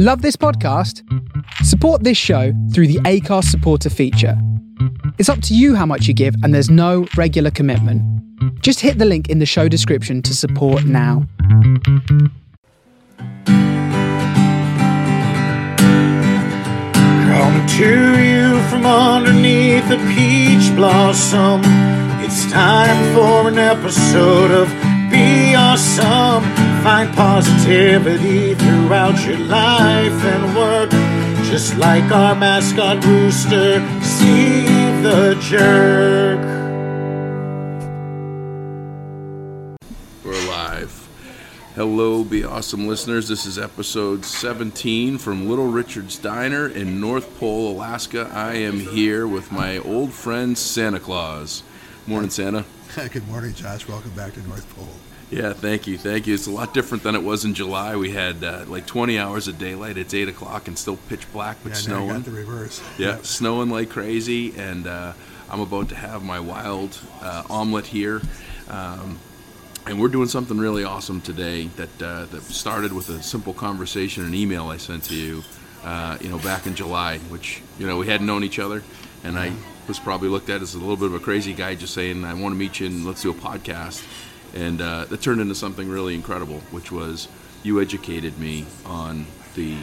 Love this podcast? Support this show through the Anchor supporter feature. It's up to you how much you give, and there's no regular commitment. Just hit the link in the show description to support now. Come to you from underneath a peach blossom. It's time for an episode of Be Awesome. Find positivity throughout your life and work. Just like our mascot rooster, Steve the Jerk. We're live. Hello, Be Awesome listeners. This is episode 17 from Little Richard's Diner in North Pole, Alaska. I am here with my old friend Santa Claus. Morning, Santa. Good morning, Josh. Welcome back to North Pole. Yeah, thank you, thank you. It's a lot different than it was in July. We had uh, like 20 hours of daylight. It's 8 o'clock and still pitch black, but Yeah, snowing. got the reverse. Yeah, Yep. snowing like crazy, and uh, I'm about to have my wild uh, omelet here. Um, and we're doing something really awesome today that uh, that started with a simple conversation, an email I sent to you, uh, you know, back in July, which you know we hadn't known each other, and I was probably looked at as a little bit of a crazy guy, just saying I want to meet you and let's do a podcast, and uh, that turned into something really incredible, which was you educated me on the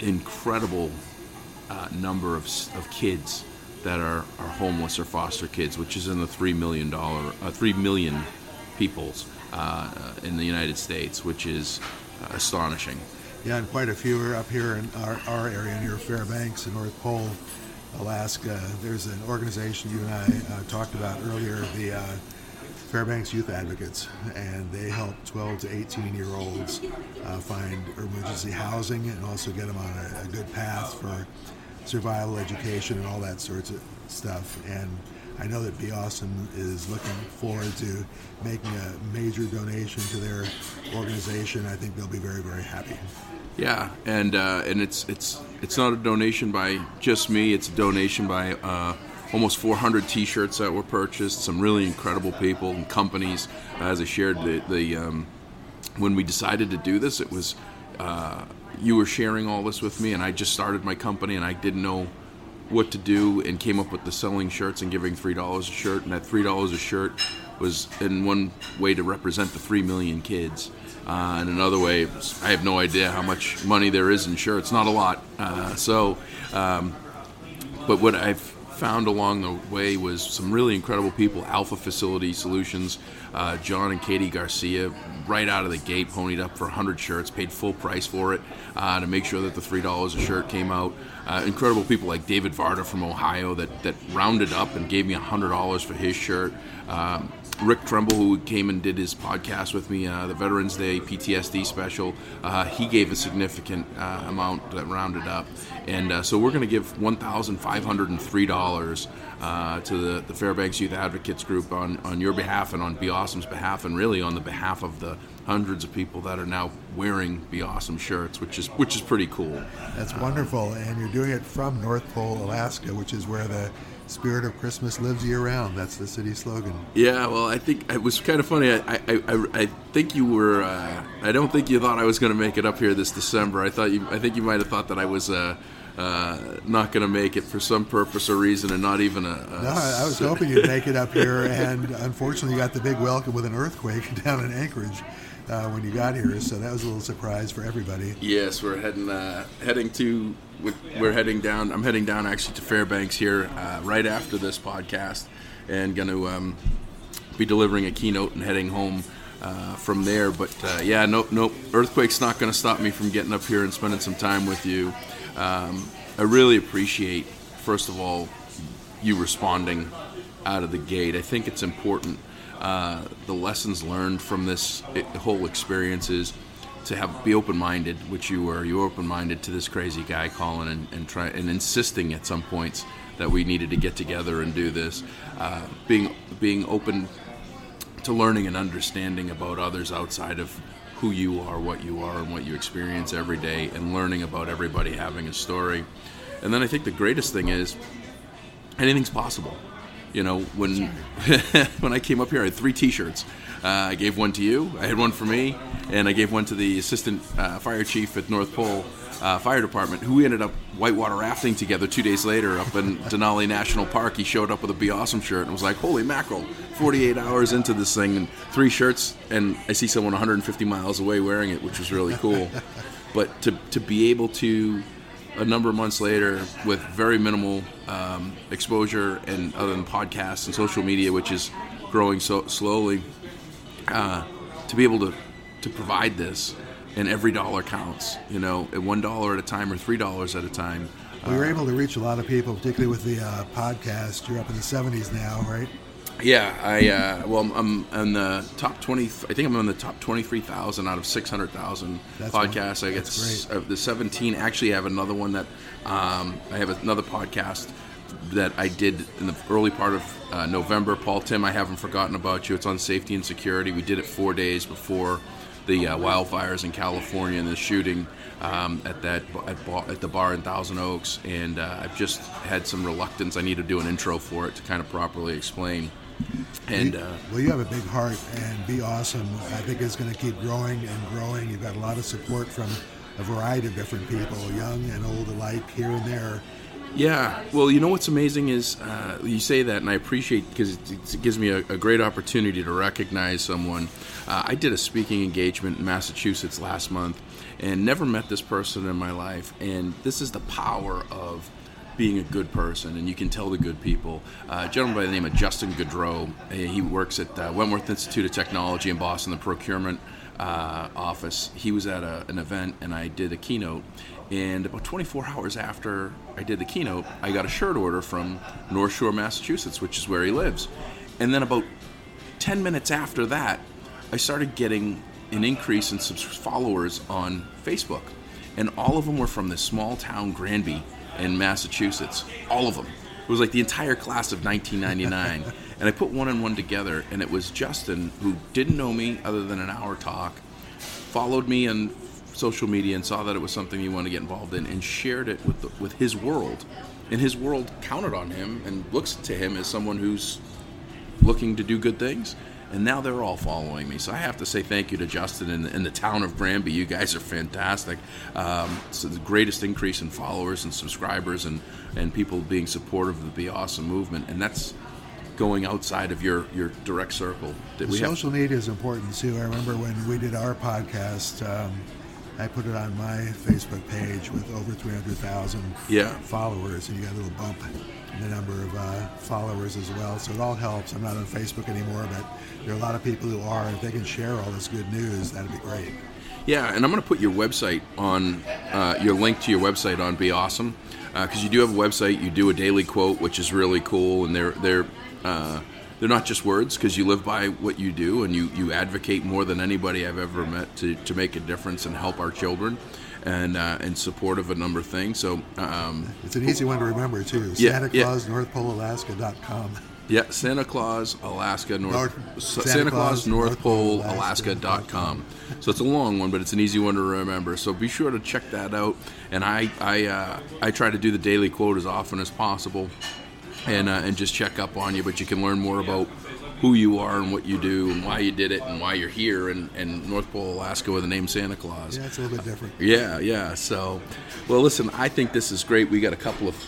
incredible uh, number of, of kids that are, are homeless or foster kids, which is in the three million dollar, uh, three million peoples uh, in the United States, which is uh, astonishing. Yeah, and quite a few are up here in our, our area near Fairbanks in North Pole, Alaska. There's an organization you and I uh, talked about earlier, the uh, Fairbanks Youth Advocates, and they help 12 to 18 year olds uh, find emergency housing and also get them on a, a good path for survival education and all that sorts of stuff. And I know that Be Awesome is looking forward to making a major donation to their organization. I think they'll be very, very happy. Yeah, and uh, and it's it's it's not a donation by just me. It's a donation by uh, almost 400 T-shirts that were purchased. Some really incredible people and companies. As I shared the the um, when we decided to do this, it was uh, you were sharing all this with me, and I just started my company, and I didn't know what to do, and came up with the selling shirts and giving three dollars a shirt, and that three dollars a shirt was in one way to represent the three million kids. Uh, and another way, I have no idea how much money there is in shirts. Not a lot. Uh, so, um, but what I've found along the way was some really incredible people. Alpha Facility Solutions, uh, John and Katie Garcia, right out of the gate, ponied up for 100 shirts, paid full price for it uh, to make sure that the three dollars a shirt came out. Uh, incredible people like David Varda from Ohio that that rounded up and gave me hundred dollars for his shirt. Um, Rick Tremble, who came and did his podcast with me, uh, the Veterans Day PTSD special, uh, he gave a significant uh, amount that rounded up. And uh, so we're going to give $1,503 uh, to the, the Fairbanks Youth Advocates Group on, on your behalf and on Be Awesome's behalf, and really on the behalf of the hundreds of people that are now wearing Be Awesome shirts, which is which is pretty cool. That's wonderful, and you're doing it from North Pole, Alaska, which is where the spirit of Christmas lives year round. That's the city slogan. Yeah, well, I think it was kind of funny. I, I, I, I think you were. Uh, I don't think you thought I was going to make it up here this December. I thought you. I think you might have thought that I was uh, uh, not going to make it for some purpose or reason, and not even a. a No, I, I was hoping you'd make it up here, and unfortunately, you got the big welcome with an earthquake down in Anchorage uh, when you got here. So that was a little surprise for everybody. Yes, we're heading uh, heading to. We're heading down. I'm heading down actually to Fairbanks here uh, right after this podcast, and going to um, be delivering a keynote and heading home uh, from there. But uh, yeah, nope, nope. Earthquake's not going to stop me from getting up here and spending some time with you. Um, I really appreciate, first of all, you responding out of the gate. I think it's important. Uh, the lessons learned from this whole experience is to have be open-minded, which you were. You were open-minded to this crazy guy calling and, and try and insisting at some points that we needed to get together and do this. Uh, being being open to learning and understanding about others outside of who you are, what you are, and what you experience every day, and learning about everybody having a story. And then I think the greatest thing is anything's possible. You know, when when I came up here, I had three T-shirts. Uh, I gave one to you. I had one for me, and I gave one to the assistant uh, fire chief at North Pole uh, Fire Department, who we ended up whitewater rafting together two days later up in Denali National Park. He showed up with a Be Awesome shirt and was like, "Holy mackerel! 48 hours into this thing and three shirts, and I see someone 150 miles away wearing it, which was really cool." but to to be able to a number of months later with very minimal um, exposure and other than podcasts and social media, which is growing so slowly, uh, to be able to to provide this and every dollar counts. You know, at one dollar at a time or three dollars at a time. We were able to reach a lot of people, particularly with the uh, podcast. You're up in the 70s now, right? Yeah, I uh, well, I'm on the top twenty. I think I'm on the top twenty-three thousand out of six hundred thousand podcasts. I get uh, the seventeen. Actually, I have another one that um, I have another podcast that I did in the early part of uh, November. Paul Tim, I haven't forgotten about you. It's on safety and security. We did it four days before the uh, wildfires in California and the shooting um, at that at, at, the bar in Thousand Oaks, and uh, I've just had some reluctance. I need to do an intro for it to kind of properly explain. And uh, well, you have a big heart, and be awesome. I think it's going to keep growing and growing. You've got a lot of support from a variety of different people, young and old alike, here and there. Yeah, well, you know what's amazing is uh, you say that, and I appreciate because it, it, gives me a, a, great opportunity to recognize someone. Uh, I did a speaking engagement in Massachusetts last month, and never met this person in my life. And this is the power of being a good person, and you can tell the good people. Uh, a gentleman by the name of Justin Gaudreau, uh, he works at uh, Wentworth Institute of Technology in Boston, the procurement uh, office. He was at a, an event, and I did a keynote and about 24 hours after I did the keynote, I got a shirt order from North Shore, Massachusetts, which is where he lives. And then about 10 minutes after that, I started getting an increase in followers on Facebook. And all of them were from this small town, Granby, in Massachusetts. All of them. It was like the entire class of 1999. and I put one and one together, and it was Justin, who didn't know me other than an hour talk, followed me on social media and saw that it was something he wanted to get involved in and shared it with the, with his world. And his world counted on him and looks to him as someone who's looking to do good things. And now they're all following me. So I have to say thank you to Justin and, and the town of Granby. You guys are fantastic. Um, it's the greatest increase in followers and subscribers and, and people being supportive of the Be Awesome movement. And that's going outside of your, your direct circle. That social have. media is important too. I remember when we did our podcast, um, I put it on my Facebook page with over 300,000 yeah. followers, and you got a little bump in the number of uh, followers as well. So it all helps. I'm not on Facebook anymore, but there are a lot of people who are. If they can share all this good news, that'd be great. Yeah, and I'm going to put your website on uh, your link to your website on Be Awesome because uh, you do have a website. You do a daily quote, which is really cool, and they're they're uh, they're not just words because you live by what you do and you, you advocate more than anybody I've ever met to, to make a difference and help our children and uh, and support of a number of things. So um, it's an easy one to remember too. Yeah, Santa Claus yeah. North Pole Alaska.com. Yeah, Santa Claus Alaska North, North Santa, Santa, Claus North Pole Alaska. Alaska.com. So it's a long one, but it's an easy one to remember. So be sure to check that out. And I I uh, I try to do the daily quote as often as possible and uh, and just check up on you. But you can learn more about who you are and what you do and why you did it and why you're here in, in North Pole, Alaska with the name Santa Claus. Yeah, it's a little bit different. Yeah, yeah. So, well, listen, I think this is great. We got a couple of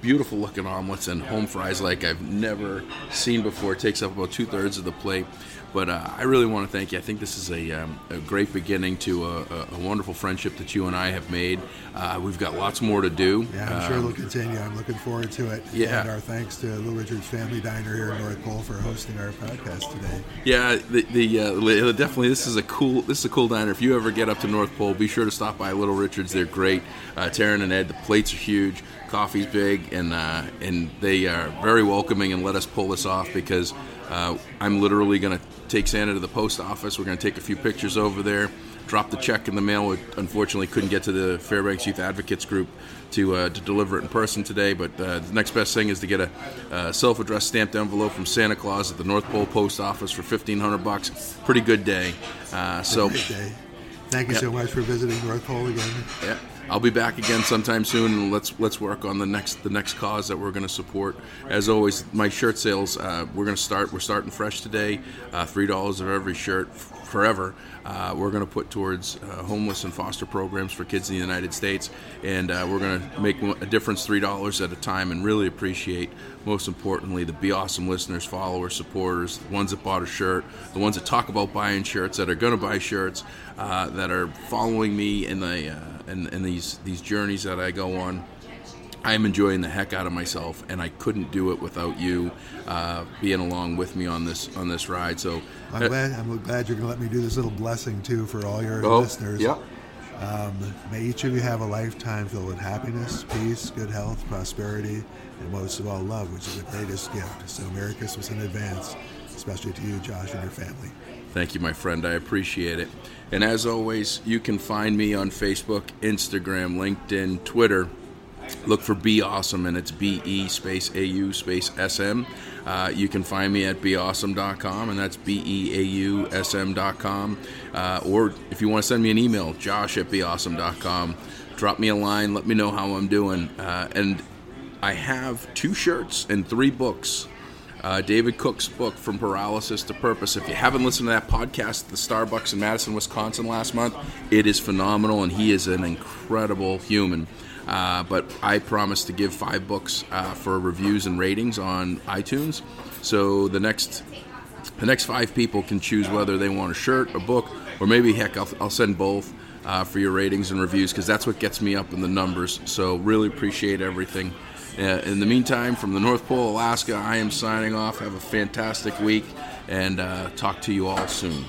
beautiful looking omelets and home fries like I've never seen before. It takes up about two thirds of the plate. But uh, I really want to thank you. I think this is a, um, a great beginning to a, a, wonderful friendship that you and I have made. Uh, we've got lots more to do. Yeah, I'm um, sure it'll continue. I'm looking forward to it. Yeah. And our thanks to Little Richard's Family Diner here in North Pole for hosting our podcast today. Yeah, the, the uh, definitely this is a cool this is a cool diner. If you ever get up to North Pole, be sure to stop by Little Richard's. They're great. Uh, Taryn and Ed, the plates are huge coffee's big, and uh, and they are very welcoming and let us pull this off because uh, I'm literally going to take Santa to the post office. We're going to take a few pictures over there, drop the check in the mail. We unfortunately couldn't get to the Fairbanks Youth Advocates group to uh, to deliver it in person today, but uh, the next best thing is to get a, a self-addressed stamped envelope from Santa Claus at the North Pole Post Office for 1500 bucks. Pretty good day. Uh, so. Good day Thank you Yep. so much for visiting North Pole again. Yeah, I'll be back again sometime soon, and let's let's work on the next the next cause that we're going to support. As always, my shirt sales uh, we're going to start. We're starting fresh today. Uh, Three dollars of every shirt forever. Uh, we're going to put towards uh, homeless and foster programs for kids in the United States, and uh, we're going to make a difference three dollars at a time, and really appreciate. Most importantly, the Be Awesome listeners, followers, supporters, the ones that bought a shirt, the ones that talk about buying shirts, that are going to buy shirts, uh, that are following me in the uh, in, in these these journeys that I go on. I'm enjoying the heck out of myself, and I couldn't do it without you uh, being along with me on this on this ride. So, I'm glad. I'm glad you're going to let me do this little blessing too for all your Oh, listeners. yeah. Um, may each of you have a lifetime filled with happiness, peace, good health, prosperity, and most of all, love, which is the greatest gift. So, Merry Christmas in advance, especially to you, Josh, and your family. Thank you, my friend. I appreciate it. And as always, you can find me on Facebook, Instagram, LinkedIn, Twitter. Look for Be Awesome, and it's B E space A U space S M. Uh, you can find me at beawesome.com, and that's B E A U S M.com. Uh, or if you want to send me an email, josh at beawesome.com. Drop me a line, let me know how I'm doing. Uh, and I have two shirts and three books uh, David Cook's book, From Paralysis to Purpose. If you haven't listened to that podcast, at the Starbucks in Madison, Wisconsin last month, it is phenomenal, and he is an incredible human. Uh, but I promise to give five books uh, for reviews and ratings on iTunes. So the next the next five people can choose whether they want a shirt, a book, or maybe heck, I'll, I'll send both uh, for your ratings and reviews because that's what gets me up in the numbers. So really appreciate everything. Uh, in the meantime, from the North Pole, Alaska, I am signing off. Have a fantastic week and uh, talk to you all soon.